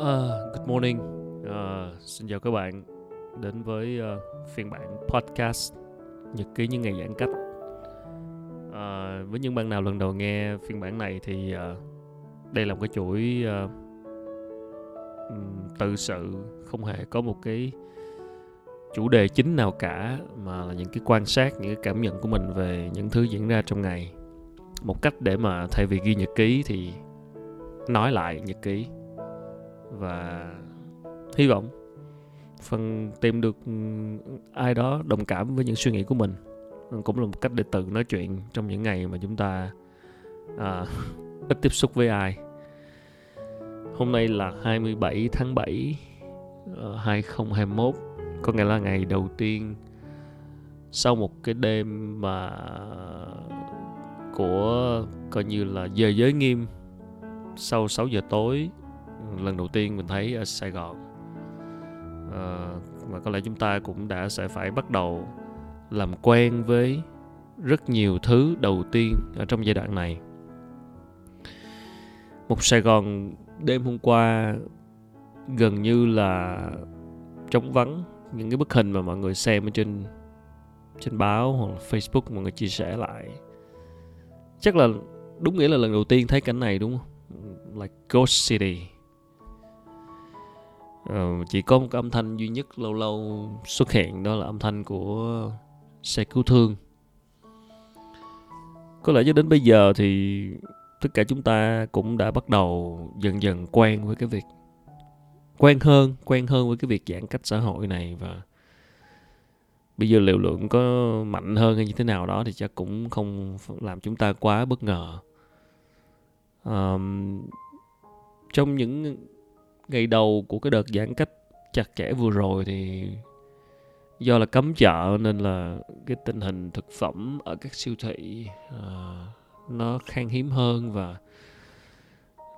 Uh, good morning, uh, xin chào các bạn đến với uh, phiên bản podcast nhật ký những ngày giãn cách. Uh, với những bạn nào lần đầu nghe phiên bản này thì uh, đây là một cái chuỗi uh, tự sự không hề có một cái chủ đề chính nào cả mà là những cái quan sát những cái cảm nhận của mình về những thứ diễn ra trong ngày. Một cách để mà thay vì ghi nhật ký thì nói lại nhật ký và hy vọng phần tìm được ừ, ai đó đồng cảm với những suy nghĩ của mình. Cũng là một cách để tự nói chuyện trong những ngày mà chúng ta à, ít tiếp xúc với ai. Hôm nay là 27 tháng 7 2021 ờ, có nghĩa là ngày đầu tiên sau một cái đêm mà của coi như là giờ giới nghiêm sau 6 giờ tối lần đầu tiên mình thấy ở Sài Gòn. À, và có lẽ chúng ta cũng đã sẽ phải bắt đầu làm quen với rất nhiều thứ đầu tiên ở trong giai đoạn này. Một Sài Gòn đêm hôm qua gần như là trống vắng. Những cái bức hình mà mọi người xem ở trên trên báo hoặc là Facebook mọi người chia sẻ lại. Chắc là đúng nghĩa là lần đầu tiên thấy cảnh này đúng không? Like ghost city uh, chỉ có một cái âm thanh duy nhất lâu lâu xuất hiện đó là âm thanh của xe cứu thương. Có lẽ cho đến bây giờ thì tất cả chúng ta cũng đã bắt đầu dần dần quen với cái việc quen hơn quen hơn với cái việc giãn cách xã hội này và bây giờ liều lượng có mạnh hơn hay như thế nào đó thì chắc cũng không làm chúng ta quá bất ngờ. Um, trong những ngày đầu của cái đợt giãn cách chặt chẽ vừa rồi thì do là cấm chợ nên là cái tình hình thực phẩm ở các siêu thị uh, nó khan hiếm hơn và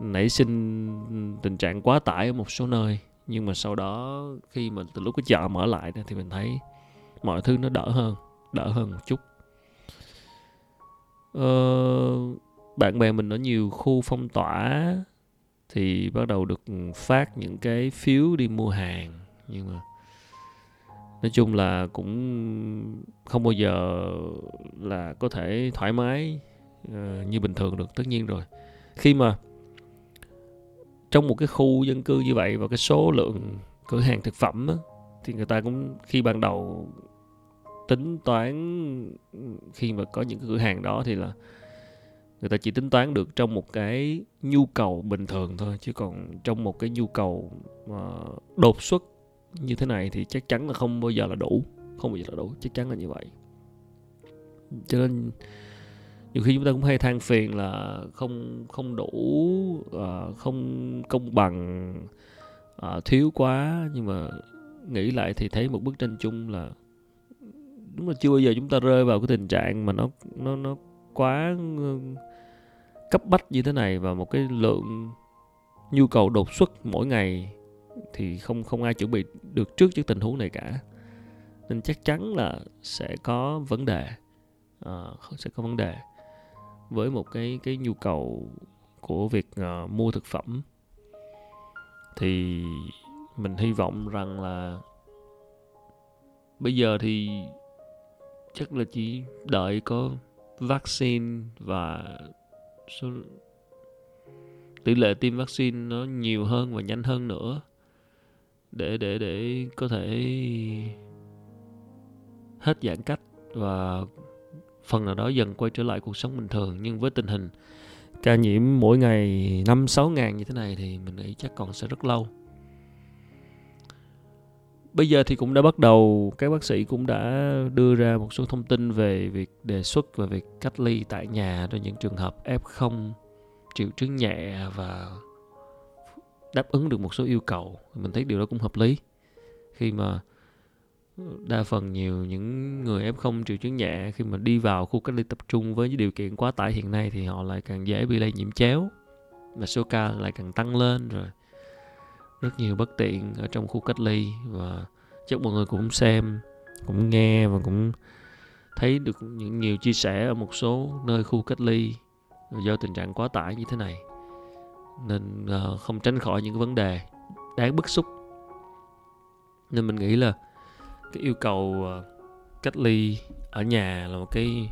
nảy sinh tình trạng quá tải ở một số nơi. Nhưng mà sau đó khi mà từ lúc cái chợ mở lại thì mình thấy mọi thứ nó đỡ hơn đỡ hơn một chút. Ờ, bạn bè mình ở nhiều khu phong tỏa thì bắt đầu được phát những cái phiếu đi mua hàng. Nhưng mà nói chung là cũng không bao giờ là có thể thoải mái uh, như bình thường được tất nhiên rồi. Khi mà trong một cái khu dân cư như vậy và cái số lượng cửa hàng thực phẩm á, thì người ta cũng khi ban đầu tính toán khi mà có những cái cửa hàng đó thì là người ta chỉ tính toán được trong một cái nhu cầu bình thường thôi chứ còn trong một cái nhu cầu mà đột xuất như thế này thì chắc chắn là không bao giờ là đủ không bao giờ là đủ chắc chắn là như vậy. Cho nên nhiều khi chúng ta cũng hay than phiền là không không đủ uh, không công bằng uh, thiếu quá. Nhưng mà nghĩ lại thì thấy một bức tranh chung là đúng là chưa bao giờ chúng ta rơi vào cái tình trạng mà nó nó nó quá cấp bách như thế này và một cái lượng nhu cầu đột xuất mỗi ngày thì không không ai chuẩn bị được trước những tình huống này cả. Nên chắc chắn là sẽ có vấn đề à, sẽ có vấn đề với một cái cái nhu cầu của việc uh, mua thực phẩm. Thì mình hy vọng rằng là bây giờ thì chắc là chỉ đợi có vaccine và số tỷ lệ tiêm vaccine nó nhiều hơn và nhanh hơn nữa. Để để để có thể hết giãn cách và phần nào đó dần quay trở lại cuộc sống bình thường. Nhưng với tình hình ca nhiễm mỗi ngày năm sáu ngàn như thế này thì mình nghĩ chắc còn sẽ rất lâu bây giờ thì cũng đã bắt đầu, các bác sĩ cũng đã đưa ra một số thông tin về việc đề xuất và việc cách ly tại nhà cho những trường hợp F0 triệu chứng nhẹ và đáp ứng được một số yêu cầu. Mình thấy điều đó cũng hợp lý. Khi mà đa phần nhiều những người F0 triệu chứng nhẹ, khi mà đi vào khu cách ly tập trung với những điều kiện quá tải hiện nay thì họ lại càng dễ bị lây nhiễm chéo và số ca lại càng tăng lên, rồi rất nhiều bất tiện ở trong khu cách ly và chắc mọi người cũng xem cũng nghe và cũng thấy được những nhiều chia sẻ ở một số nơi khu cách ly do tình trạng quá tải như thế này. Nên ờ, không tránh khỏi những vấn đề đáng bức xúc. Nên mình nghĩ là cái yêu cầu ờ, cách ly ở nhà là một cái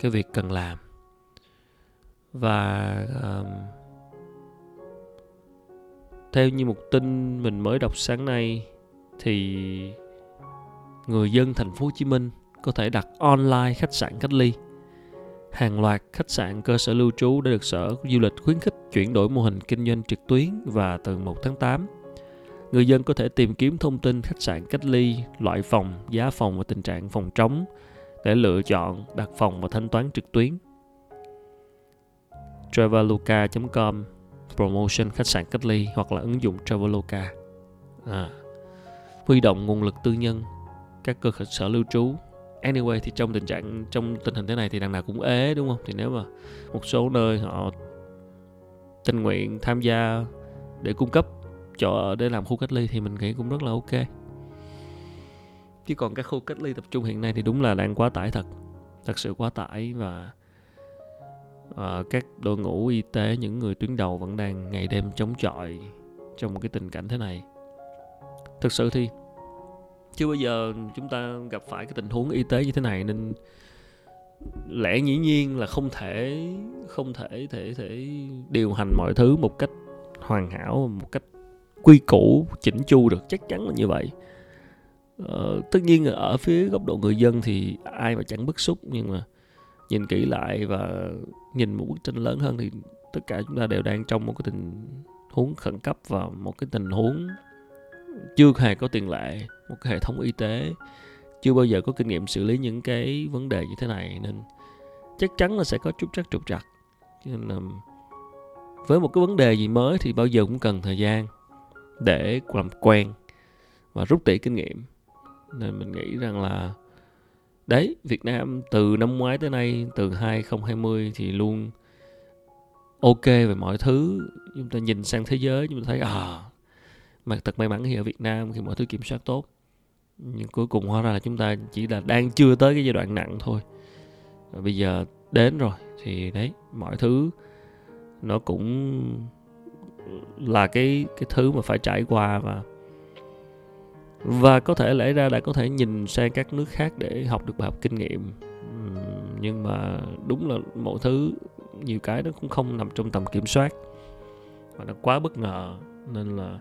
cái việc cần làm. Và um, theo như một tin mình mới đọc sáng nay thì người dân thành phố Hồ Chí Minh có thể đặt online khách sạn cách ly. Hàng loạt khách sạn cơ sở lưu trú đã được Sở Du lịch khuyến khích chuyển đổi mô hình kinh doanh trực tuyến và từ 1 tháng 8, người dân có thể tìm kiếm thông tin khách sạn cách ly, loại phòng, giá phòng và tình trạng phòng trống để lựa chọn đặt phòng và thanh toán trực tuyến. Traveloka.com promotion khách sạn cách ly hoặc là ứng dụng Traveloka. À, huy động nguồn lực tư nhân, các cơ sở lưu trú. Anyway thì trong tình trạng trong tình hình thế này thì đằng nào cũng ế đúng không? Thì nếu mà một số nơi họ tình nguyện tham gia để cung cấp chỗ ở để làm khu cách ly thì mình nghĩ cũng rất là ok chứ còn các khu cách ly tập trung hiện nay thì đúng là đang quá tải thật thật sự quá tải và à, các đội ngũ y tế những người tuyến đầu vẫn đang ngày đêm chống chọi trong một cái tình cảnh thế này. Thực sự thì chưa bao giờ chúng ta gặp phải cái tình huống y tế như thế này nên lẽ dĩ nhiên là không thể không thể thể thể điều hành mọi thứ một cách hoàn hảo một cách quy củ chỉnh chu được. Chắc chắn là như vậy. Ờ, tất nhiên ở phía góc độ người dân thì ai mà chẳng bức xúc nhưng mà nhìn kỹ lại và nhìn một bức tranh lớn hơn thì tất cả chúng ta đều đang trong một cái tình huống khẩn cấp và một cái tình huống chưa hề có tiền lệ, một cái hệ thống y tế chưa bao giờ có kinh nghiệm xử lý những cái vấn đề như thế này. Nên chắc chắn là sẽ có chút trắc trục trặc. Nên là với một cái vấn đề gì mới thì bao giờ cũng cần thời gian để làm quen và rút tỉa kinh nghiệm. Nên mình nghĩ rằng là đấy, Việt Nam từ năm ngoái tới nay, từ 2020 thì luôn ok về mọi thứ. Chúng ta nhìn sang thế giới, chúng ta thấy à mà thật may mắn khi ở Việt Nam khi mọi thứ kiểm soát tốt. Nhưng cuối cùng hóa ra là chúng ta chỉ là đang chưa tới cái giai đoạn nặng thôi. Và bây giờ đến rồi, thì đấy, mọi thứ nó cũng là cái cái thứ mà phải trải qua và và có thể lẽ ra đã có thể nhìn sang các nước khác để học được bài học kinh nghiệm. Nhưng mà đúng là mọi thứ, nhiều cái nó cũng không nằm trong tầm kiểm soát. Và nó quá bất ngờ, nên là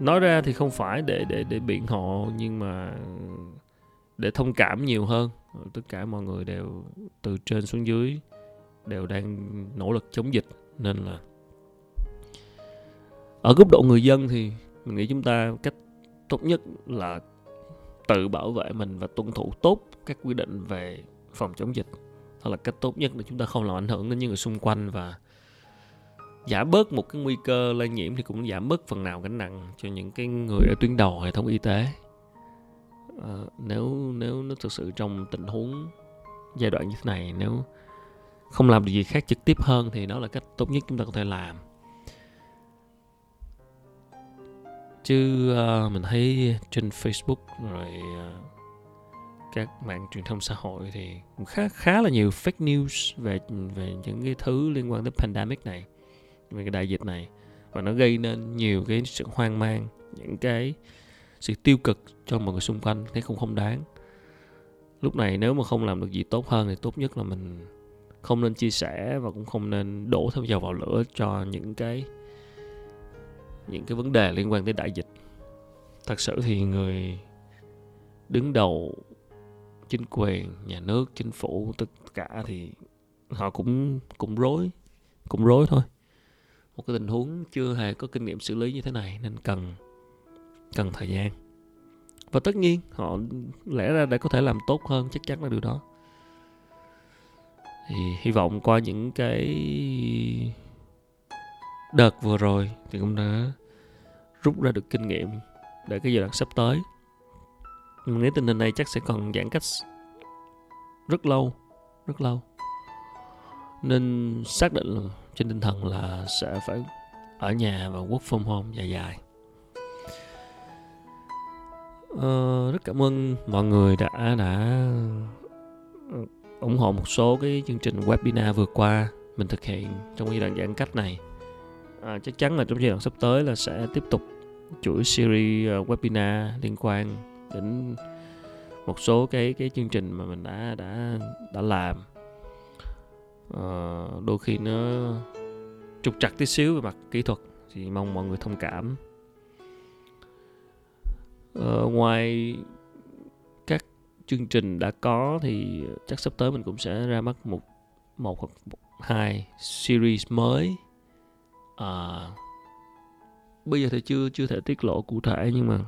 nói ra thì không phải để để để biện hộ, nhưng mà để thông cảm nhiều hơn. Tất cả mọi người đều từ trên xuống dưới đều đang nỗ lực chống dịch, nên là ở góc độ người dân thì mình nghĩ chúng ta cách tốt nhất là tự bảo vệ mình và tuân thủ tốt các quy định về phòng chống dịch. Đó là cách tốt nhất để chúng ta không làm ảnh hưởng đến những người xung quanh và giảm bớt một cái nguy cơ lây nhiễm thì cũng giảm bớt phần nào gánh nặng cho những cái người ở tuyến đầu hệ thống y tế. À, nếu nếu nó thực sự trong tình huống giai đoạn như thế này nếu không làm được gì khác trực tiếp hơn thì đó là cách tốt nhất chúng ta có thể làm. Chứ uh, mình thấy trên Facebook rồi uh, các mạng truyền thông xã hội thì cũng khá khá là nhiều fake news về về những cái thứ liên quan tới pandemic này về cái đại dịch này. Và nó gây nên nhiều cái sự hoang mang những cái sự tiêu cực cho mọi người xung quanh thấy không không đáng. Lúc này nếu mà không làm được gì tốt hơn thì tốt nhất là mình không nên chia sẻ và cũng không nên đổ thêm dầu vào lửa cho những cái những cái vấn đề liên quan tới đại dịch. Thật sự thì người đứng đầu chính quyền, nhà nước, chính phủ, tất cả thì họ cũng cũng rối cũng rối thôi. Một cái tình huống chưa hề có kinh nghiệm xử lý như thế này nên cần cần thời gian. Và tất nhiên, họ lẽ ra đã có thể làm tốt hơn chắc chắn là điều đó. Thì hy vọng qua những cái đợt vừa rồi thì cũng đã rút ra được kinh nghiệm để cái giai đoạn sắp tới. Mình nghĩ tình hình này chắc sẽ còn giãn cách rất lâu rất lâu. Nên xác định là trên tinh thần là sẽ phải ở nhà và work from home dài dài. Ờ, rất cảm ơn mọi người đã đã ờ, ủng hộ một số cái chương trình webinar vừa qua mình thực hiện trong giai đoạn giãn cách này à, chắc chắn là trong giai đoạn sắp tới là sẽ tiếp tục chuỗi series uh, webinar liên quan đến một số cái cái chương trình mà mình đã đã đã làm. À, đôi khi nó trục trặc tí xíu về mặt kỹ thuật thì mong mọi người thông cảm. À, ngoài các chương trình đã có thì chắc sắp tới mình cũng sẽ ra mắt một một hoặc một, hai series mới à, bây giờ thì chưa chưa thể tiết lộ cụ thể nhưng mà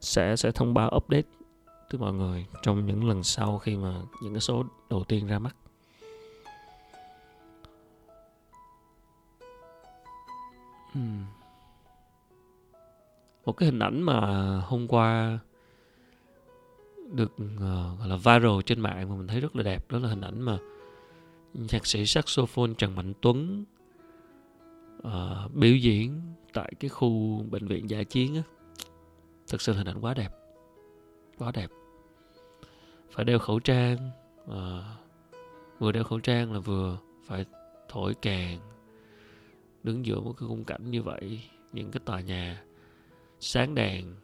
sẽ sẽ thông báo update tới mọi người trong những lần sau khi mà những cái số đầu tiên ra mắt uhm. một cái hình ảnh mà hôm qua được uh, gọi là viral trên mạng mà mình thấy rất là đẹp đó là hình ảnh mà nhạc sĩ saxophone Trần Mạnh Tuấn uh, biểu diễn tại cái khu bệnh viện giả chiến á thực sự hình ảnh quá đẹp quá đẹp. Phải đeo khẩu trang uh, vừa đeo khẩu trang là vừa phải thổi kèn đứng giữa một cái khung cảnh như vậy những cái tòa nhà sáng đèn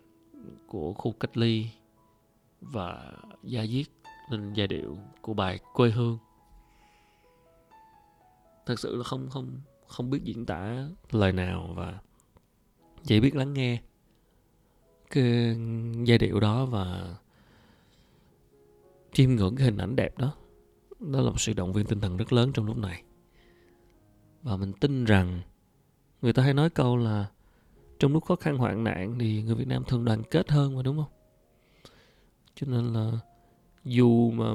của khu cách ly và gia diết lên giai điệu của bài quê hương. Thật sự là không không không biết diễn tả lời nào và chỉ biết lắng nghe cái giai điệu đó và chiêm ngưỡng cái hình ảnh đẹp đó. Đó là một sự động viên tinh thần rất lớn trong lúc này. Và mình tin rằng người ta hay nói câu là trong lúc khó khăn hoạn nạn thì người Việt Nam thường đoàn kết hơn mà, đúng không? Cho nên là dù mà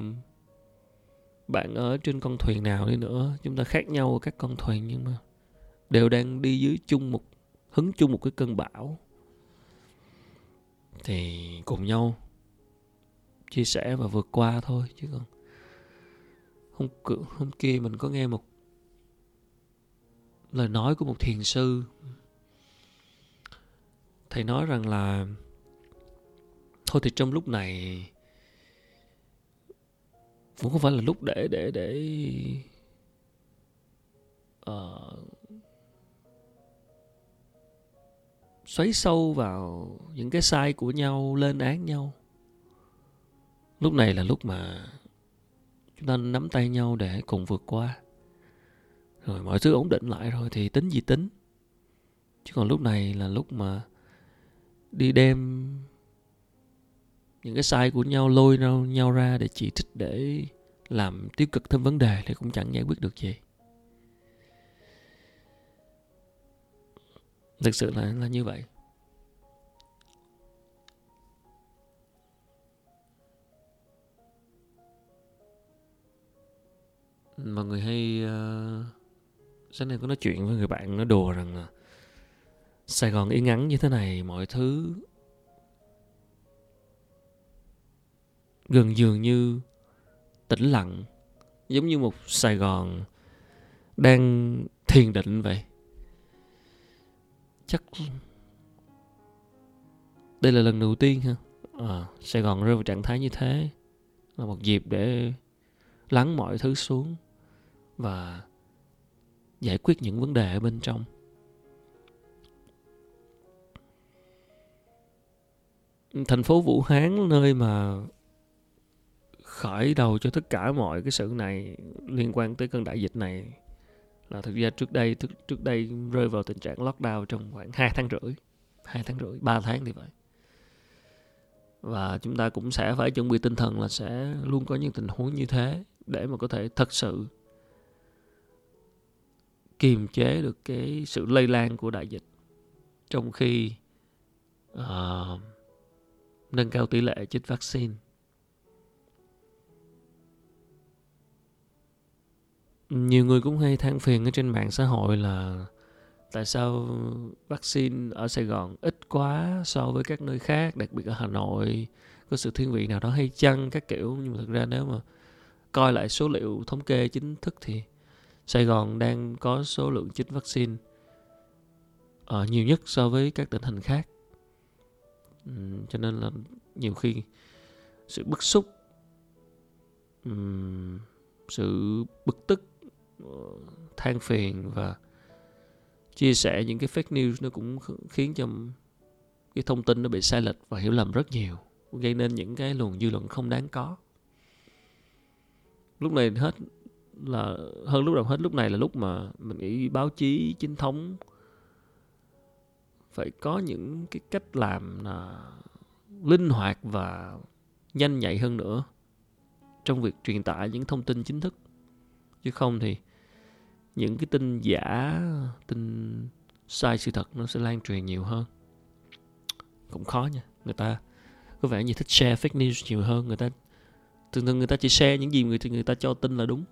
bạn ở trên con thuyền nào đi nữa, chúng ta khác nhau ở các con thuyền nhưng mà đều đang đi dưới chung một, hứng chung một cái cơn bão. Thì cùng nhau chia sẻ và vượt qua thôi chứ còn hôm hôm kia mình có nghe một lời nói của một thiền sư. Thầy nói rằng là, thôi thì trong lúc này cũng không phải là lúc để để để uh, xoáy sâu vào những cái sai của nhau lên án nhau. Lúc này là lúc mà chúng ta nắm tay nhau để cùng vượt qua. Rồi mọi thứ ổn định lại rồi thì tính gì tính. Chứ còn lúc này là lúc mà đi đem những cái sai của nhau lôi nhau, nhau ra để chỉ trích để làm tiêu cực thêm vấn đề thì cũng chẳng giải quyết được gì. Thực sự là là như vậy. Mọi người hay uh, sáng nay có nói chuyện với người bạn nó đùa rằng là Sài Gòn yên ngắn như thế này mọi thứ gần dường như tĩnh lặng giống như một Sài Gòn đang thiền định vậy. Chắc đây là lần đầu tiên ha. À, Sài Gòn rơi vào trạng thái như thế là một dịp để lắng mọi thứ xuống và giải quyết những vấn đề ở bên trong. Thành phố Vũ Hán nơi mà khởi đầu cho tất cả mọi cái sự này liên quan tới cơn đại dịch này là thực ra trước đây trước, trước đây rơi vào tình trạng lockdown trong khoảng 2 tháng rưỡi 2 tháng rưỡi 3 tháng thì vậy. Và chúng ta cũng sẽ phải chuẩn bị tinh thần là sẽ luôn có những tình huống như thế để mà có thể thật sự kiềm chế được cái sự lây lan của đại dịch trong khi uh, nâng cao tỷ lệ chích vaccine. Nhiều người cũng hay than phiền ở trên mạng xã hội là tại sao vaccine ở Sài Gòn ít quá so với các nơi khác, đặc biệt ở Hà Nội. Có sự thiên vị nào đó hay chăng các kiểu. Nhưng mà thực ra nếu mà coi lại số liệu thống kê chính thức thì Sài Gòn đang có số lượng chích vaccine uh, nhiều nhất so với các tỉnh thành khác. Um, cho nên là nhiều khi sự bức xúc um, sự bực tức than phiền và chia sẻ những cái fake news nó cũng khiến cho cái thông tin nó bị sai lệch và hiểu lầm rất nhiều, gây nên những cái luồng dư luận không đáng có. Lúc này hết là, hơn lúc nào hết, lúc này là lúc mà mình nghĩ báo chí, chính thống phải có những cái cách làm là linh hoạt và nhanh nhạy hơn nữa trong việc truyền tải những thông tin chính thức. Chứ không thì những cái tin giả, tin sai sự thật nó sẽ lan truyền nhiều hơn. Cũng khó nha, người ta có vẻ như thích share fake news nhiều hơn, người ta, thường thường người ta chỉ share những gì người người ta cho tin là đúng.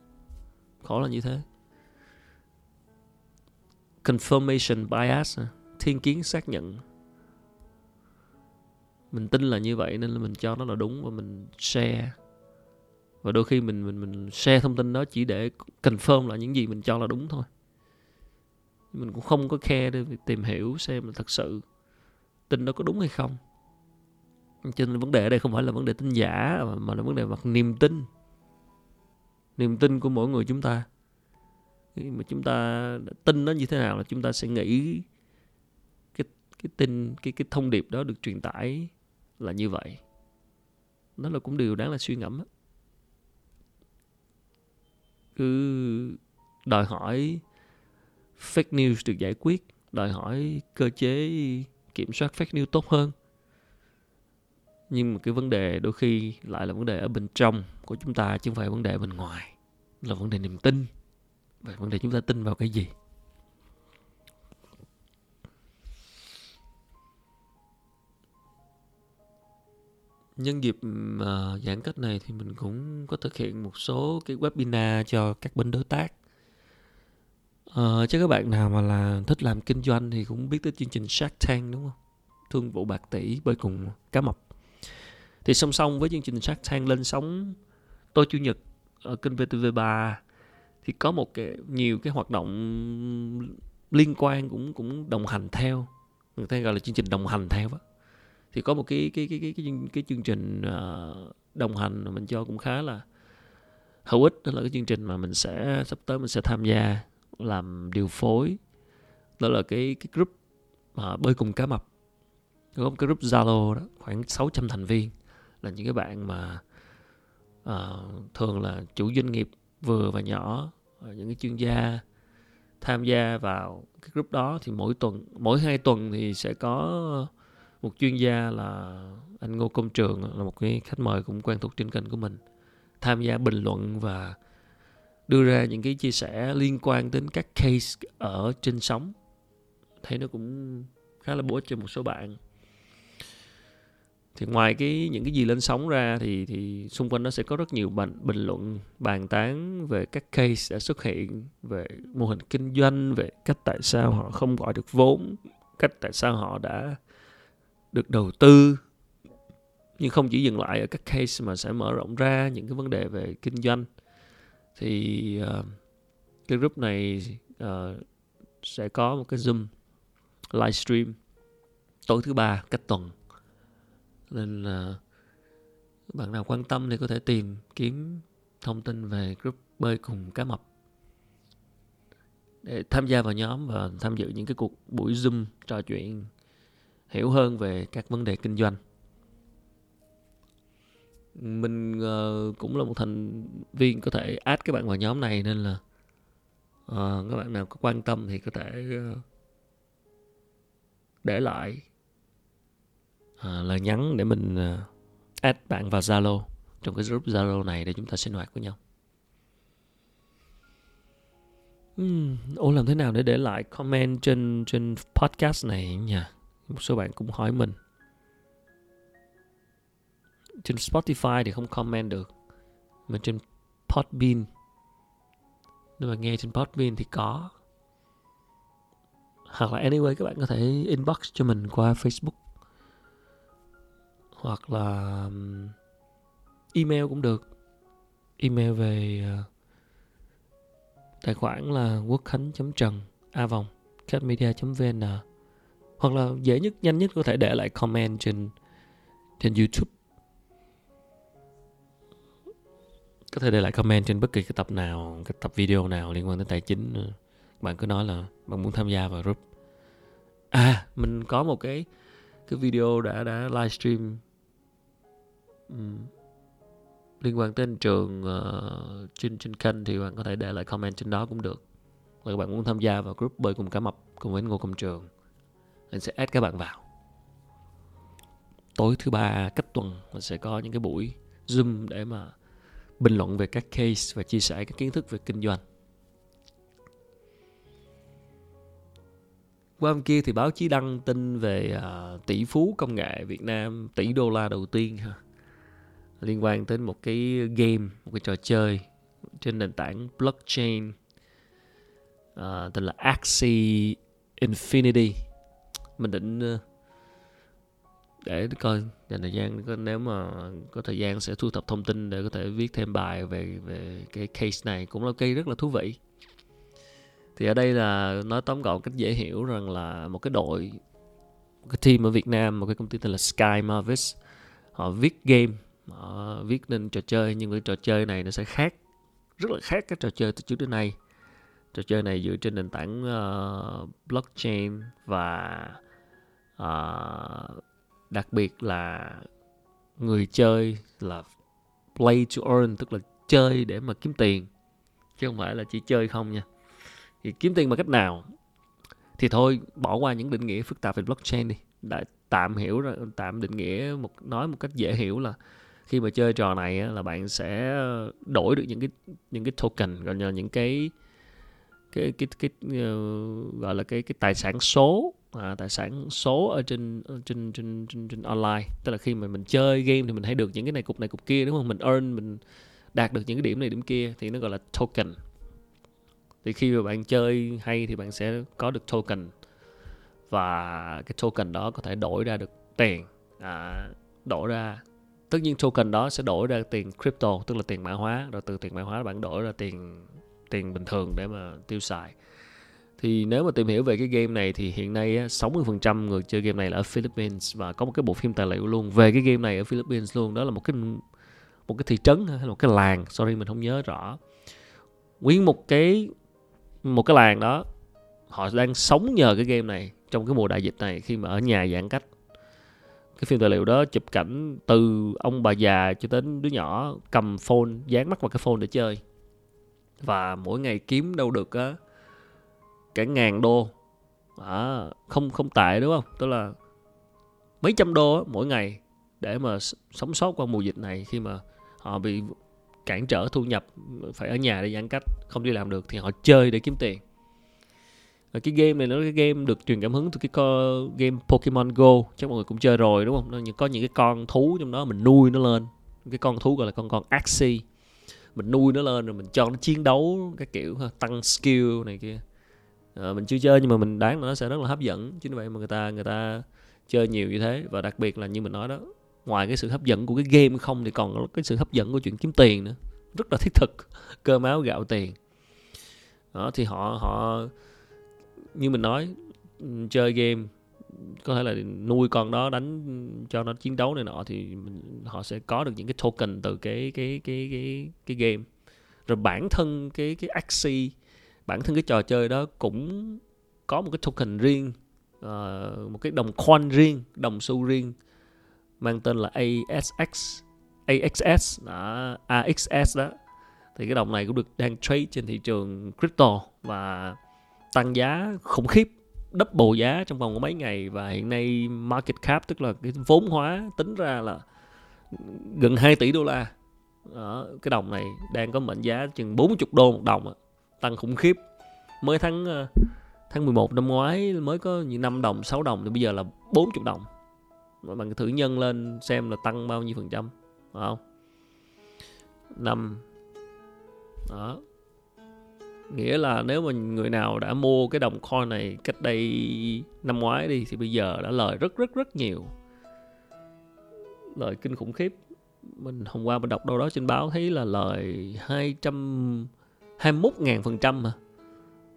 Khó là như thế. Confirmation bias thiên kiến xác nhận. Mình tin là như vậy nên là mình cho nó là đúng và mình share và đôi khi mình mình mình share thông tin đó chỉ để confirm là những gì mình cho là đúng thôi. Mình cũng không có khe để tìm hiểu xem là thật sự tin đó có đúng hay không. Cho nên vấn đề ở đây không phải là vấn đề tin giả, mà là vấn đề mặt niềm tin. Niềm tin của mỗi người chúng ta. Khi mà chúng ta tin nó như thế nào là chúng ta sẽ nghĩ cái cái tin, cái cái thông điệp đó được truyền tải là như vậy. Đó là cũng điều đáng là suy ngẫm đó cứ đòi hỏi fake news được giải quyết, đòi hỏi cơ chế kiểm soát fake news tốt hơn. Nhưng mà cái vấn đề đôi khi lại là vấn đề ở bên trong của chúng ta chứ không phải vấn đề bên ngoài. Là vấn đề niềm tin. Và vấn đề chúng ta tin vào cái gì? Nhân dịp uh, giãn cách này thì mình cũng có thực hiện một số cái webinar cho các bên đối tác. Uh, chứ các bạn nào mà là thích làm kinh doanh thì cũng biết tới chương trình Shark Tank đúng không? Thương vụ bạc tỷ bơi cùng cá mập. Thì song song với chương trình Shark Tank lên sóng tôi chủ nhật ở kênh VTV3 thì có một cái nhiều cái hoạt động liên quan cũng cũng đồng hành theo. Người ta gọi là chương trình đồng hành theo đó thì có một cái cái cái cái cái, cái chương trình ờ, đồng hành mà mình cho cũng khá là hữu ích. Đó là cái chương trình mà mình sẽ sắp tới mình sẽ tham gia làm điều phối. Đó là cái cái group mà bơi cùng cá mập. Có một cái group Zalo đó khoảng 600 thành viên. Là những cái bạn mà uh, thường là chủ doanh nghiệp vừa và nhỏ những cái chuyên gia tham gia vào cái group đó. Thì mỗi tuần mỗi hai tuần thì sẽ có một chuyên gia là anh Ngô Công Trường, là một cái khách mời cũng quen thuộc trên kênh của mình, tham gia bình luận và đưa ra những cái chia sẻ liên quan đến các case ở trên sóng. Thấy nó cũng khá là bổ ích cho một số bạn. Thì ngoài cái những cái gì lên sóng ra thì thì xung quanh nó sẽ có rất nhiều bình bình luận, bàn tán về các case đã xuất hiện, về mô hình kinh doanh, về cách tại sao họ không gọi được vốn, cách tại sao họ đã được đầu tư nhưng không chỉ dừng lại ở các case mà sẽ mở rộng ra những cái vấn đề về kinh doanh thì uh, cái group này uh, sẽ có một cái zoom livestream tối thứ ba cách tuần. Nên là bạn nào quan tâm thì có thể tìm kiếm thông tin về group bơi cùng cá mập. Để tham gia vào nhóm và tham dự những cái cuộc buổi zoom trò chuyện hiểu hơn về các vấn đề kinh doanh mình uh, cũng là một thành viên có thể add các bạn vào nhóm này nên là uh, các bạn nào có quan tâm thì có thể uh, để lại uh, lời nhắn để mình uh, add bạn vào Zalo trong cái group Zalo này để chúng ta sinh hoạt với nhau. Uhm, ủa làm thế nào để để lại comment trên trên podcast này nhỉ? Một số bạn cũng hỏi mình. Trên Spotify thì không comment được, mà trên Podbean. Nếu mà nghe trên Podbean thì có. Hoặc là anyway, các bạn có thể inbox cho mình qua Facebook. Hoặc là email cũng được. Email về ờ, tài khoản là quốc khánh trần a vòng catmedia vn hoặc là dễ nhất nhanh nhất có thể để lại comment trên trên YouTube. Có thể để lại comment trên bất kỳ cái tập nào cái tập video nào liên quan đến tài chính. Bạn cứ nói là bạn muốn tham gia vào group. À mình có một cái cái video đã đã livestream um, liên quan đến trường uh, trên trên kênh thì bạn có thể để lại comment trên đó cũng được. Là các bạn muốn tham gia vào group bơi cùng cá mập cùng với ngô công trường anh sẽ add các bạn vào. Tối thứ ba cách tuần mình sẽ có những cái buổi zoom để mà bình luận về các case và chia sẻ các kiến thức về kinh doanh. Qua hôm kia thì báo chí đăng tin về uh, tỷ phú công nghệ Việt Nam tỷ đô la đầu tiên ha liên quan đến một cái game một cái trò chơi trên nền tảng blockchain uh, tên là Axie Infinity mình định ờ, để coi dành thời gian nếu mà có thời gian sẽ thu thập thông tin để có thể viết thêm bài về về cái case này cũng là cây rất là thú vị. Thì ở đây là nói tóm gọn cách dễ hiểu rằng là một cái đội một cái team ở Việt Nam một cái công ty tên là Sky Marvis họ viết game họ viết nên trò chơi nhưng cái trò chơi này nó sẽ khác rất là khác các trò chơi từ trước đến nay. Trò chơi này dựa trên nền tảng uh, blockchain và uh, đặc biệt là người chơi là play to earn tức là chơi để mà kiếm tiền chứ không phải là chỉ chơi không nha. Thì kiếm tiền bằng cách nào? Thì thôi bỏ qua những định nghĩa phức tạp về blockchain đi. Đã tạm hiểu rồi tạm định nghĩa một nói một cách dễ hiểu là khi mà chơi trò này là bạn sẽ đổi được những cái những cái token gọi là những cái cái cái cái, cái uh, gọi là cái cái tài sản số à, tài sản số ở trên ờ, trên trên trên, trên online. Tức là khi mà mình chơi game thì mình hay được những cái này cục này cục kia đúng không? Mình earn mình đạt được những cái điểm này điểm kia thì nó gọi là token. Thì khi mà bạn chơi hay thì bạn sẽ có được token. Và cái token đó có thể đổi ra được tiền. À, đổi ra tất nhiên token đó sẽ đổi ra tiền crypto tức là tiền mã hóa. Rồi từ tiền mã hóa bạn đổi ra tiền tiền bình thường để mà tiêu xài thì nếu mà tìm hiểu về cái game này thì hiện nay 60% người chơi game này là ở Philippines và có một cái bộ phim tài liệu luôn về cái game này ở Philippines luôn. Đó là một cái một cái thị trấn hay là một cái làng, sorry mình không nhớ rõ. Nguyên một cái một cái làng đó, họ đang sống nhờ cái game này trong cái mùa đại dịch này khi mà ở nhà giãn cách. Cái phim tài liệu đó chụp cảnh từ ông bà già cho đến đứa nhỏ cầm phone, dán mắt vào cái phone để chơi. Và mỗi ngày kiếm đâu được á cả ngàn đô. À, không không tệ đúng không? Tức là mấy trăm đô á, mỗi ngày để mà sống sót qua mùa dịch này khi mà họ bị cản trở thu nhập phải ở nhà để giãn cách không đi làm được thì họ chơi để kiếm tiền. Và cái game này nó cái game được truyền cảm hứng từ cái game Pokemon Go chắc mọi người cũng chơi rồi đúng không? Nó có những cái con thú trong đó mình nuôi nó lên. Cái con thú gọi là con con Axie. Mình nuôi nó lên rồi mình cho nó chiến đấu cái kiểu tăng skill này kia à, mình chưa chơi nhưng mà mình đoán là nó sẽ rất là hấp dẫn. Chính vậy mà người ta người ta chơi nhiều như thế. Và đặc biệt là như mình nói đó ngoài cái sự hấp dẫn của cái game không thì còn có cái sự hấp dẫn của chuyện kiếm tiền nữa. Rất là thiết thực cơ máu gạo tiền. Đó thì họ họ như mình nói chơi game có thể là nuôi con đó đánh cho nó chiến đấu này nọ thì mình, họ sẽ có được những cái token từ cái cái cái cái cái game. Rồi bản thân cái cái axi bản thân cái trò chơi đó cũng có một cái token riêng uh, một cái đồng coin riêng đồng xu riêng mang tên là ASX AXS đó, AXS đó. Thì cái đồng này cũng được đang trade trên thị trường crypto và tăng giá khủng khiếp double giá trong vòng mấy ngày. Và hiện nay market cap tức là cái vốn hóa tính ra là gần 2 tỷ đô la. Đó, cái đồng này đang có mệnh giá chừng 40 đô một đồng tăng khủng khiếp. Mới tháng ờ, tháng 11 năm ngoái mới có những 5 đồng 6 đồng, thì bây giờ là 40 đồng. Bạn thử nhân lên xem là tăng bao nhiêu phần trăm, phải không? Năm. Đó. Nghĩa là nếu mà người nào đã mua cái đồng coin này cách đây năm ngoái đi, thì bây giờ đã lời rất rất rất nhiều. Lời kinh khủng khiếp. Mình hôm qua mình đọc đâu đó trên báo thấy là lời 200 21.000% mà.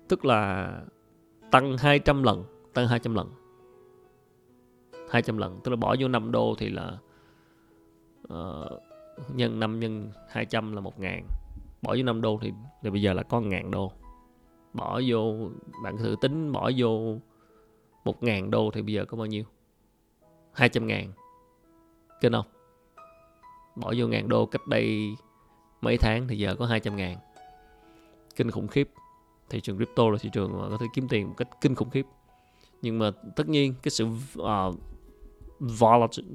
Tức là tăng 200 lần, tăng 200 lần. 200 lần, tức là bỏ vô 5 đô thì là uh, nhân 5 nhân 200 là 1.000. Bỏ vô 5 đô thì thì bây giờ là có 1.000 đô. Bỏ vô bạn thử tính bỏ vô 1.000 đô thì bây giờ có bao nhiêu? 200 ngàn Kinh không? Bỏ vô ngàn đô cách đây mấy tháng thì giờ có 200 ngàn kinh khủng khiếp. Thị trường crypto là thị trường mà có thể kiếm tiền một cách kinh khủng khiếp. Nhưng mà tất nhiên cái sự à, uh, volatile,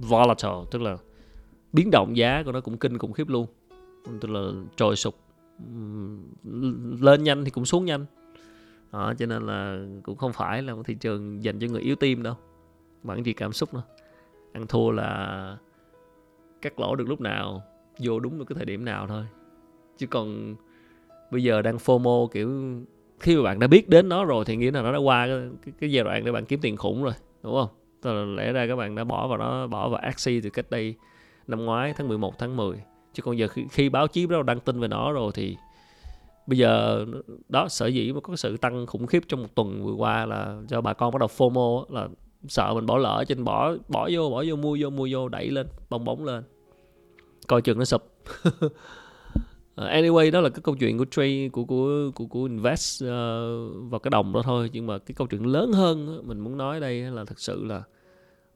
volatile tức là biến động giá của nó cũng kinh khủng khiếp luôn. Tức là trồi sụp. Lên nhanh thì cũng xuống nhanh. Đó, cho nên là cũng không phải là một thị trường dành cho người yếu tim đâu. Bản gì cảm xúc nữa, ăn thua là cắt lỗ được lúc nào vô đúng được cái thời điểm nào thôi. Chứ còn bây giờ đang FOMO kiểu khi mà bạn đã biết đến nó rồi thì nghĩa là nó đã qua cái, cái, cái giai đoạn để bạn kiếm tiền khủng rồi đúng không? Tức là lẽ ra các bạn đã bỏ vào nó bỏ vào axi từ cách đây năm ngoái tháng 11 tháng 10 chứ còn giờ khi, khi báo chí bắt đầu đăng tin về nó rồi thì bây giờ đó sở dĩ mà có sự tăng khủng khiếp trong một tuần vừa qua là do bà con bắt đầu FOMO là sợ mình bỏ lỡ trên nên bỏ bỏ vô bỏ vô mua vô mua vô đẩy lên bong bóng lên. Coi chừng nó sụp. uh, anyway đó là cái câu chuyện của trade của của của của invest uh, vào cái đồng đó thôi. Nhưng mà cái câu chuyện lớn hơn mình muốn nói đây là thật sự là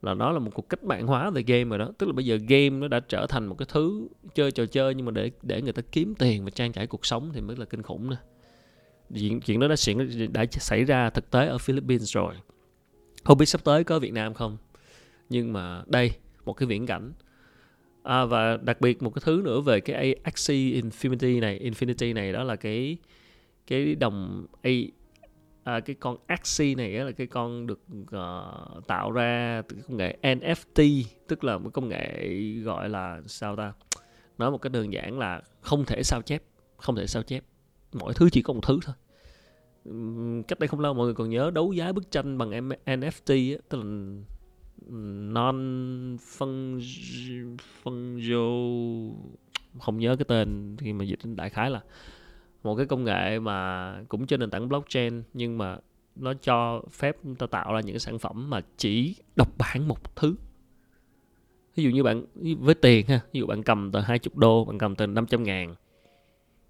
là nó là một cuộc cách mạng hóa về game rồi đó. Tức là bây giờ game nó đã trở thành một cái thứ chơi trò chơi nhưng mà để để người ta kiếm tiền và trang trải cuộc sống thì mới là kinh khủng nè chuyện chuyện đó đã chuyện đã xảy ra thực tế ở Philippines rồi. Không biết sắp tới có Việt Nam không? Nhưng mà đây một cái viễn cảnh à, và đặc biệt một cái thứ nữa về cái Axie Infinity này Infinity này đó là cái cái đồng A à, cái con Axie này là cái con được uh, tạo ra từ công nghệ NFT tức là một công nghệ gọi là sao ta? Nói một cái đơn giản là không thể sao chép không thể sao chép. Mọi thứ chỉ có một thứ thôi. Cách đây không lâu mọi người còn nhớ đấu giá bức tranh bằng NFT á, tức là non phân fungible không nhớ cái tên khi mà dịch đại khái là một cái công nghệ mà cũng trên nền tảng blockchain, nhưng mà nó cho phép ta tạo ra những cái sản phẩm mà chỉ độc bản một thứ. Ví dụ như bạn, với tiền ha, ví dụ bạn cầm tờ 20 đô, bạn cầm tờ 500 ngàn,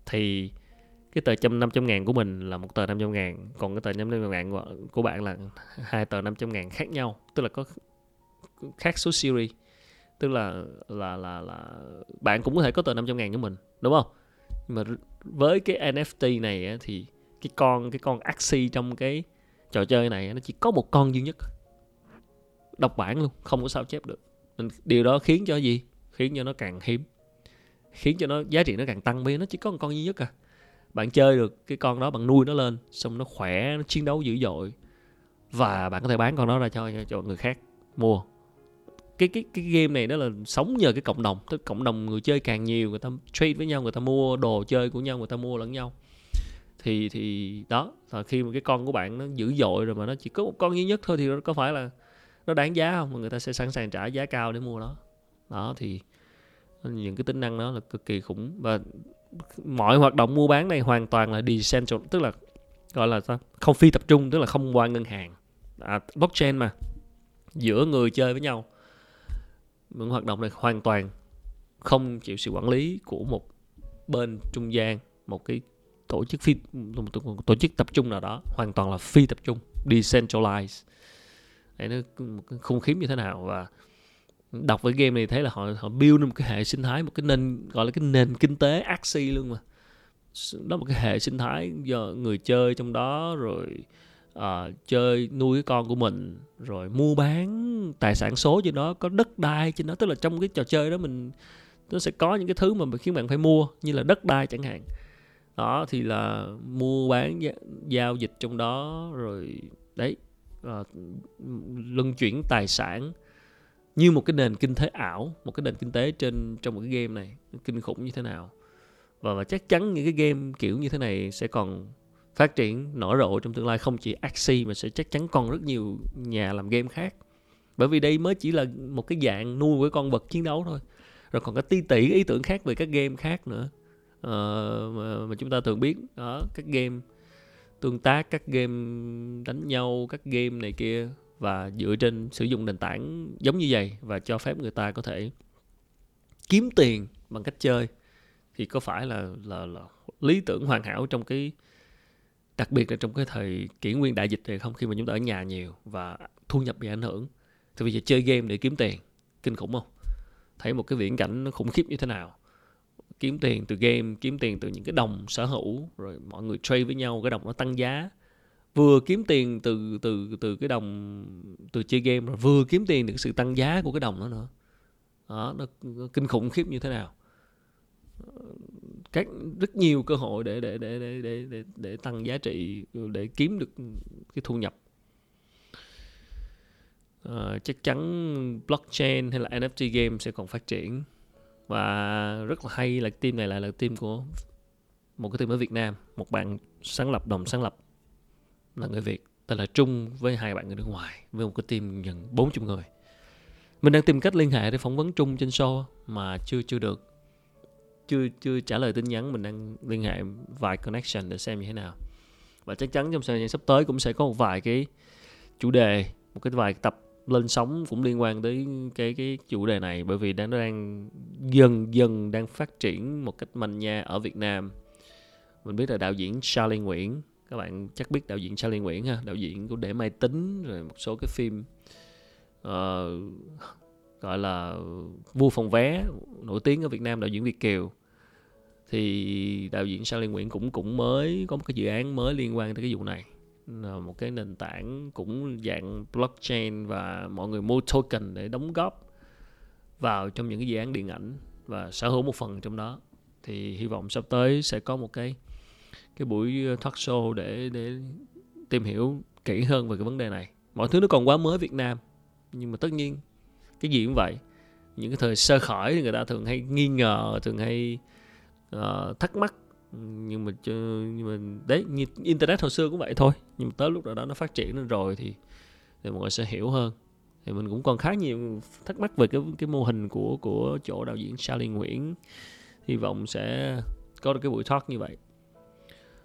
thì cái tờ trăm 500 ngàn của mình là một tờ 500 ngàn, còn cái tờ 500 ngàn của bạn là hai tờ 500 ngàn khác nhau, tức là có khác số series. Tức là là là là bạn cũng có thể có tờ 500 ngàn của mình đúng không? Nhưng mà với cái NFT này á, thì cái con cái con Axie trong cái trò chơi này nó chỉ có một con duy nhất. Độc bản luôn không có sao chép được. Nên điều đó khiến cho gì? Khiến cho nó càng hiếm. Khiến cho nó giá trị nó càng tăng bởi nó chỉ có một con duy nhất à. Bạn chơi được cái con đó bạn nuôi nó lên xong nó khỏe nó chiến đấu dữ dội. Và bạn có thể bán con đó ra cho cho người khác mua cái cái cái game này đó là sống nhờ cái cộng đồng. Tức cộng đồng người chơi càng nhiều người ta trade với nhau người ta mua đồ chơi của nhau người ta mua lẫn nhau. Thì thì đó là khi mà cái con của bạn nó dữ dội rồi mà nó chỉ có một con duy nhất thôi thì nó có phải là nó đáng giá không? Mà người ta sẽ sẵn sàng trả giá cao để mua nó. Đó thì những cái tính năng đó là cực kỳ khủng. Và mọi hoạt động mua bán này hoàn toàn là decentral tức là gọi là sao? Không phi tập trung tức là không qua ngân hàng. À, blockchain mà giữa người chơi với nhau những hoạt động này hoàn toàn không chịu sự quản lý của một bên trung gian một cái tổ chức phi một tổ chức tập trung nào đó hoàn toàn là phi tập trung decentralized. Đấy, nó một cái khủng khiếm như thế nào và đọc với game này thấy là họ họ build một cái hệ sinh thái một cái nền gọi là cái nền kinh tế axi luôn mà. Đó một cái hệ sinh thái do người chơi trong đó rồi uh, chơi nuôi cái con của mình rồi mua bán tài sản số trên đó có đất đai trên đó tức là trong cái trò chơi đó mình nó sẽ có những cái thứ mà khiến bạn phải mua như là đất đai chẳng hạn. Đó thì là mua bán giao dịch trong đó rồi đấy uh, luân chuyển tài sản như một cái nền kinh tế ảo một cái nền kinh tế trên trong một cái game này kinh khủng như thế nào. Và, và chắc chắn những cái game kiểu như thế này sẽ còn phát triển nở rộ trong tương lai không chỉ Axie mà sẽ chắc chắn còn rất nhiều nhà làm game khác. Bởi vì đây mới chỉ là một cái dạng nuôi với con vật chiến đấu thôi. Rồi còn có ti tỷ ý tưởng khác về các game khác nữa. Ờ, mà, mà chúng ta thường biết đó các game tương tác các game đánh nhau các game này kia. Và dựa trên sử dụng nền tảng giống như vậy và cho phép người ta có thể kiếm tiền bằng cách chơi thì có phải là là, là lý tưởng hoàn hảo trong cái đặc biệt là trong cái thời kỷ nguyên đại dịch thì không khi mà chúng ta ở nhà nhiều và thu nhập bị ảnh hưởng. Thì bây giờ chơi game để kiếm tiền kinh khủng không? Thấy một cái viễn cảnh nó khủng khiếp như thế nào? Kiếm tiền từ game kiếm tiền từ những cái đồng sở hữu rồi mọi người trade với nhau cái đồng nó tăng giá. Vừa kiếm tiền từ từ từ cái đồng từ chơi game rồi vừa kiếm tiền từ cái sự tăng giá của cái đồng đó nữa. Đó nó, nó kinh khủng khiếp như thế nào? Các rất nhiều cơ hội để để để để để để, để tăng giá trị để kiếm được cái thu nhập. À, chắc chắn blockchain hay là NFT game sẽ còn phát triển. Và rất là hay là team này lại là team của một cái team ở Việt Nam một bạn sáng lập đồng sáng lập là người Việt tên là Trung với hai bạn người nước ngoài với một cái team gần 40 người. Mình đang tìm cách liên hệ để phỏng vấn Trung trên show mà chưa chưa được chưa chưa trả lời tin nhắn mình đang liên hệ vài connection để xem như thế nào. Và chắc chắn trong thời gian sắp tới cũng sẽ có một vài cái chủ đề một cái vài tập lên sóng cũng liên quan tới cái cái chủ đề này. Bởi vì đang nó đang dần dần đang phát triển một cách mạnh nha ở Việt Nam. Mình biết là đạo diễn Charlie Nguyễn các bạn chắc biết đạo diễn Charlie Nguyễn ha đạo diễn của để máy tính rồi một số cái phim uh, gọi là vua phòng vé nổi tiếng ở Việt Nam đạo diễn Việt kiều thì đạo diễn Charlie Nguyễn cũng cũng mới có một cái dự án mới liên quan tới cái vụ này. Là một cái nền tảng cũng dạng blockchain và mọi người mua token để đóng góp vào trong những cái dự án điện ảnh và sở hữu một phần trong đó. Thì hy vọng sắp tới sẽ có một cái cái buổi talk show để để tìm hiểu kỹ hơn về cái vấn đề này. Mọi thứ nó còn quá mới Việt Nam, nhưng mà tất nhiên cái gì cũng vậy. Những cái thời sơ khởi thì người ta thường hay nghi ngờ, thường hay uh, thắc mắc. Nhưng mà nhưng mà đấy như internet hồi xưa cũng vậy thôi. Nhưng mà tới lúc nào đó nó phát triển lên rồi thì thì mọi người sẽ hiểu hơn. Thì mình cũng còn khá nhiều thắc mắc về cái cái mô hình của của chỗ đạo diễn Charlie Nguyễn. Hy vọng sẽ có được cái buổi talk như vậy.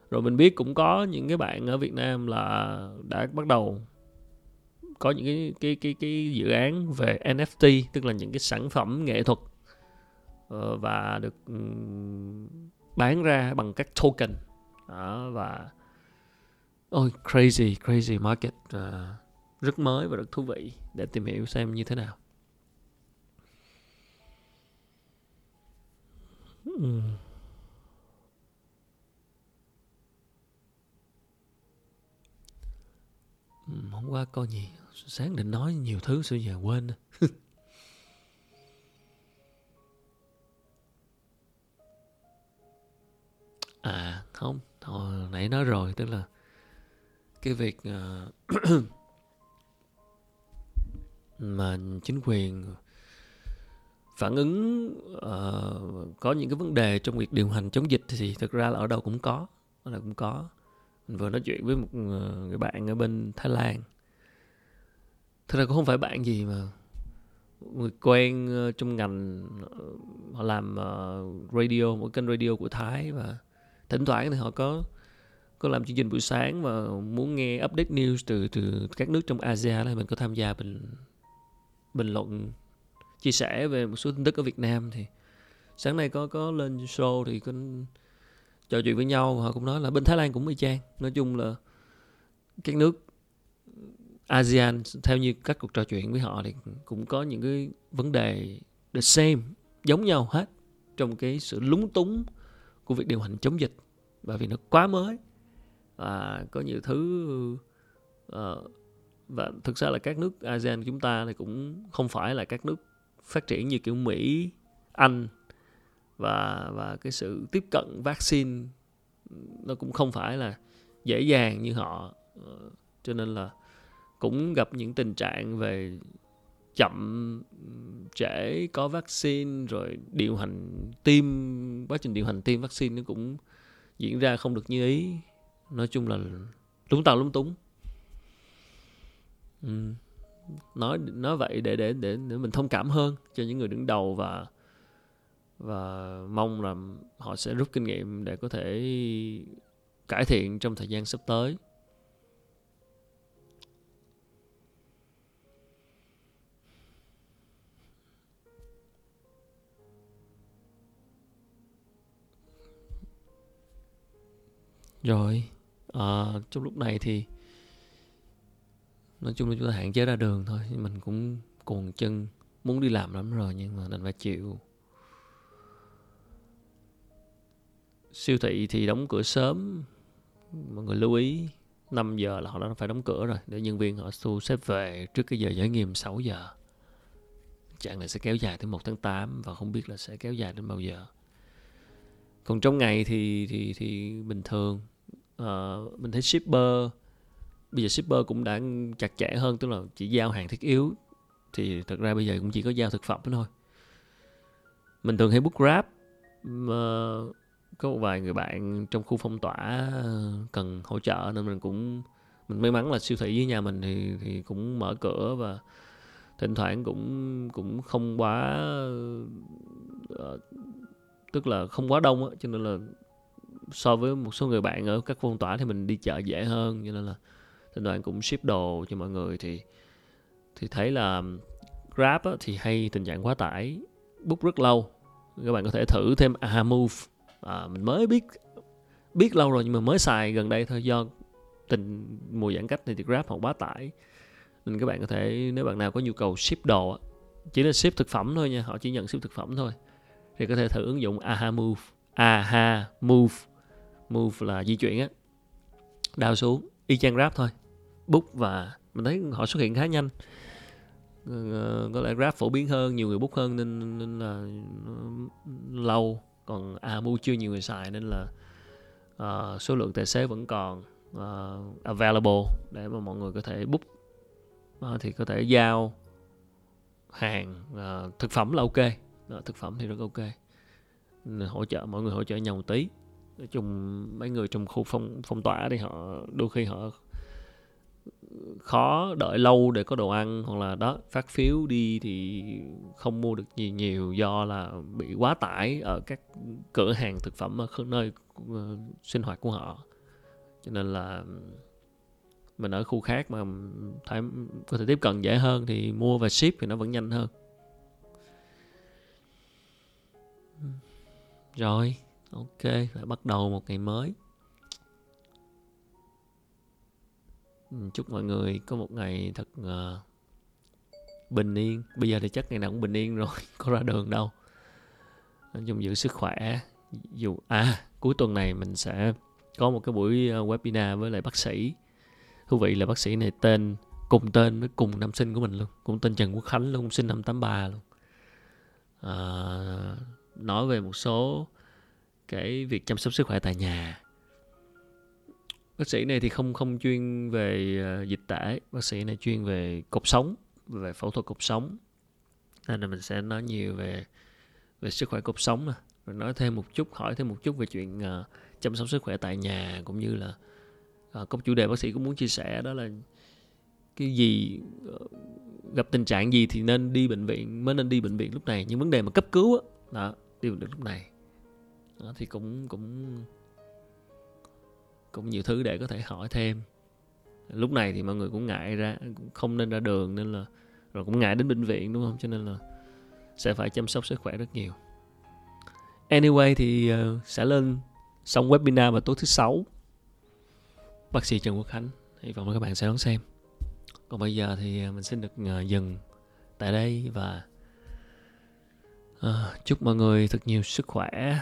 Rồi mình biết cũng có những cái bạn ở Việt Nam là đã bắt đầu có những cái cái cái cái dự án về NFT tức là những cái sản phẩm nghệ thuật Ờ, và được bán ra bằng các token. Đó, và ôi crazy crazy market uh, rất mới và rất thú vị để tìm hiểu xem như thế nào. Uhm. hôm qua coi gì? Sáng định nói nhiều thứ sao giờ quên. Không hồi nãy nói rồi tức là cái việc uh, mà chính quyền phản ứng uh, có những cái vấn đề trong việc điều hành chống dịch thì thực ra là ở đâu cũng có ở đâu cũng có. Mình vừa nói chuyện với một ờ, người bạn ở bên Thái Lan. Thực ra cũng không phải bạn gì mà người quen trong ngành họ làm radio một kênh radio của Thái và thỉnh thoảng thì họ có có làm chương trình buổi sáng và muốn nghe update news từ từ các nước trong ASEAN thì mình có tham gia bình bình luận, chia sẻ về một số tin tức ở Việt Nam thì sáng nay có có lên show thì có trò chuyện với nhau họ cũng nói là bên Thái Lan cũng y chang. Nói chung là các nước ASEAN theo như các cuộc trò chuyện với họ thì cũng có những cái vấn đề the same, giống nhau hết trong cái sự lúng túng của việc điều hành chống dịch bởi vì nó quá mới. Và có nhiều thứ uh, và thực ra là các nước ASEAN chúng ta thì cũng không phải là các nước phát triển như kiểu Mỹ, Anh và và cái sự tiếp cận vaccine nó cũng không phải là dễ dàng như họ uh, cho nên là cũng gặp những tình trạng về chậm, trễ, có vaccine, rồi điều hành tiêm, quá trình điều hành tiêm vaccine nó cũng diễn ra không được như ý. Nói chung là lúng tàu lúng túng. Ừ. nói nói vậy để để để để mình thông cảm hơn cho những người đứng đầu và và mong là họ sẽ rút kinh nghiệm để có thể cải thiện trong thời gian sắp tới. Rồi, à, trong lúc này thì nói chung là chúng ta hạn chế ra đường thôi mình cũng cuồng chân muốn đi làm lắm rồi nhưng mà đành phải chịu. Siêu thị thì đóng cửa sớm mọi người lưu ý 5 giờ là họ đã phải đóng cửa rồi để nhân viên họ thu xếp về trước cái giờ giải nghiêm 6 giờ. Trạng này sẽ kéo dài tới 1 tháng 8 và không biết là sẽ kéo dài đến bao giờ. Còn trong ngày thì thì thì bình thường uh, mình thấy shipper bây giờ shipper cũng đã chặt chẽ hơn tức là chỉ giao hàng thiết yếu thì thật ra bây giờ cũng chỉ có giao thực phẩm thôi. Mình thường hay book grab mà ờ, có một vài người bạn trong khu phong tỏa ờ, cần hỗ trợ nên mình cũng mình may mắn là siêu thị dưới nhà mình thì thì cũng mở cửa và thỉnh thoảng cũng cũng không quá uh, tức là không quá đông á cho nên là so với một số người bạn ở các phong tỏa thì mình đi chợ dễ hơn cho nên là thỉnh thoảng cũng ship đồ cho mọi người thì thì thấy là Grab á, thì hay tình trạng quá tải book rất lâu. Các bạn có thể thử thêm Aha Move. À, mình mới biết biết lâu rồi nhưng mà mới xài gần đây thôi do tình mùa giãn cách thì Grab họ quá tải. Nên các bạn có thể nếu bạn nào có nhu cầu ship đồ chỉ là ship thực phẩm thôi nha họ chỉ nhận ship thực phẩm thôi thì có thể thử ứng dụng Aha Move Aha Move. Move là di chuyển á. Đào xuống y chang Grab thôi. Book và mình thấy họ xuất hiện khá nhanh. Ờ, ờ, có lẽ Grab phổ biến hơn nhiều người book hơn nên, nên là ừ, lâu. Còn Amu chưa nhiều người xài nên là uh, số lượng tài xế vẫn còn uh, available để mà mọi người có thể book uh, thì có thể giao hàng uh, thực phẩm là ok. Uh, thực phẩm thì rất ok. Hỗ trợ mọi người hỗ trợ nhau một tí chung mấy người trong khu phong phong tỏa thì họ, đôi khi họ khó đợi lâu để có đồ ăn hoặc là đó, phát phiếu đi thì không mua được nhiều nhiều do là bị quá tải ở các cửa hàng thực phẩm ở nơi ờ, sinh hoạt của họ. Cho nên là mình ở khu khác mà thấy, có thể tiếp cận dễ hơn thì mua và ship thì nó vẫn nhanh hơn. Rồi ok phải bắt đầu một ngày mới. Ừ, chúc mọi người có một ngày thật uh, bình yên. Bây giờ thì chắc ngày nào cũng bình yên rồi có ra đường đâu. Nói chung giữ sức khỏe. Dù à cuối tuần này mình sẽ có một cái buổi ờ, webinar với lại bác sĩ. Thú vị là bác sĩ này tên cùng tên với cùng năm sinh của mình luôn. Cũng tên Trần Quốc Khánh luôn sinh năm 83 luôn. À, nói về một số cái việc chăm sóc sức khỏe tại nhà. Bác sĩ này thì không không chuyên về ờ, dịch tễ bác sĩ này chuyên về cột sống về phẫu thuật cột sống. Nên là mình sẽ nói nhiều về về sức khỏe cột sống rồi nói thêm một chút hỏi thêm một chút về chuyện uh, chăm sóc sức khỏe tại nhà cũng như là uh, có chủ đề bác sĩ cũng muốn chia sẻ đó là cái gì uh, gặp tình trạng gì thì nên đi bệnh viện mới nên đi bệnh viện lúc này. Những vấn đề mà cấp cứu đó, đó đi bệnh viện lúc này thì cũng cũng cũng nhiều thứ để có thể hỏi thêm. Lúc này thì mọi người cũng ngại ra cũng không nên ra đường nên là rồi cũng ngại đến bệnh viện đúng không? Cho nên là sẽ phải chăm sóc sức khỏe rất nhiều. Anyway thì uh, sẽ lên xong webinar vào tối thứ sáu. Bác sĩ Trần Quốc Khánh hy vọng là các bạn sẽ đón xem. Còn bây giờ thì ờ, mình xin được uh, dừng tại đây và uh, chúc mọi người thật nhiều sức khỏe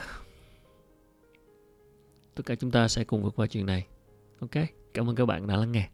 tất cả chúng ta sẽ cùng vượt qua chuyện này. Ok? Cảm ơn các bạn đã lắng nghe.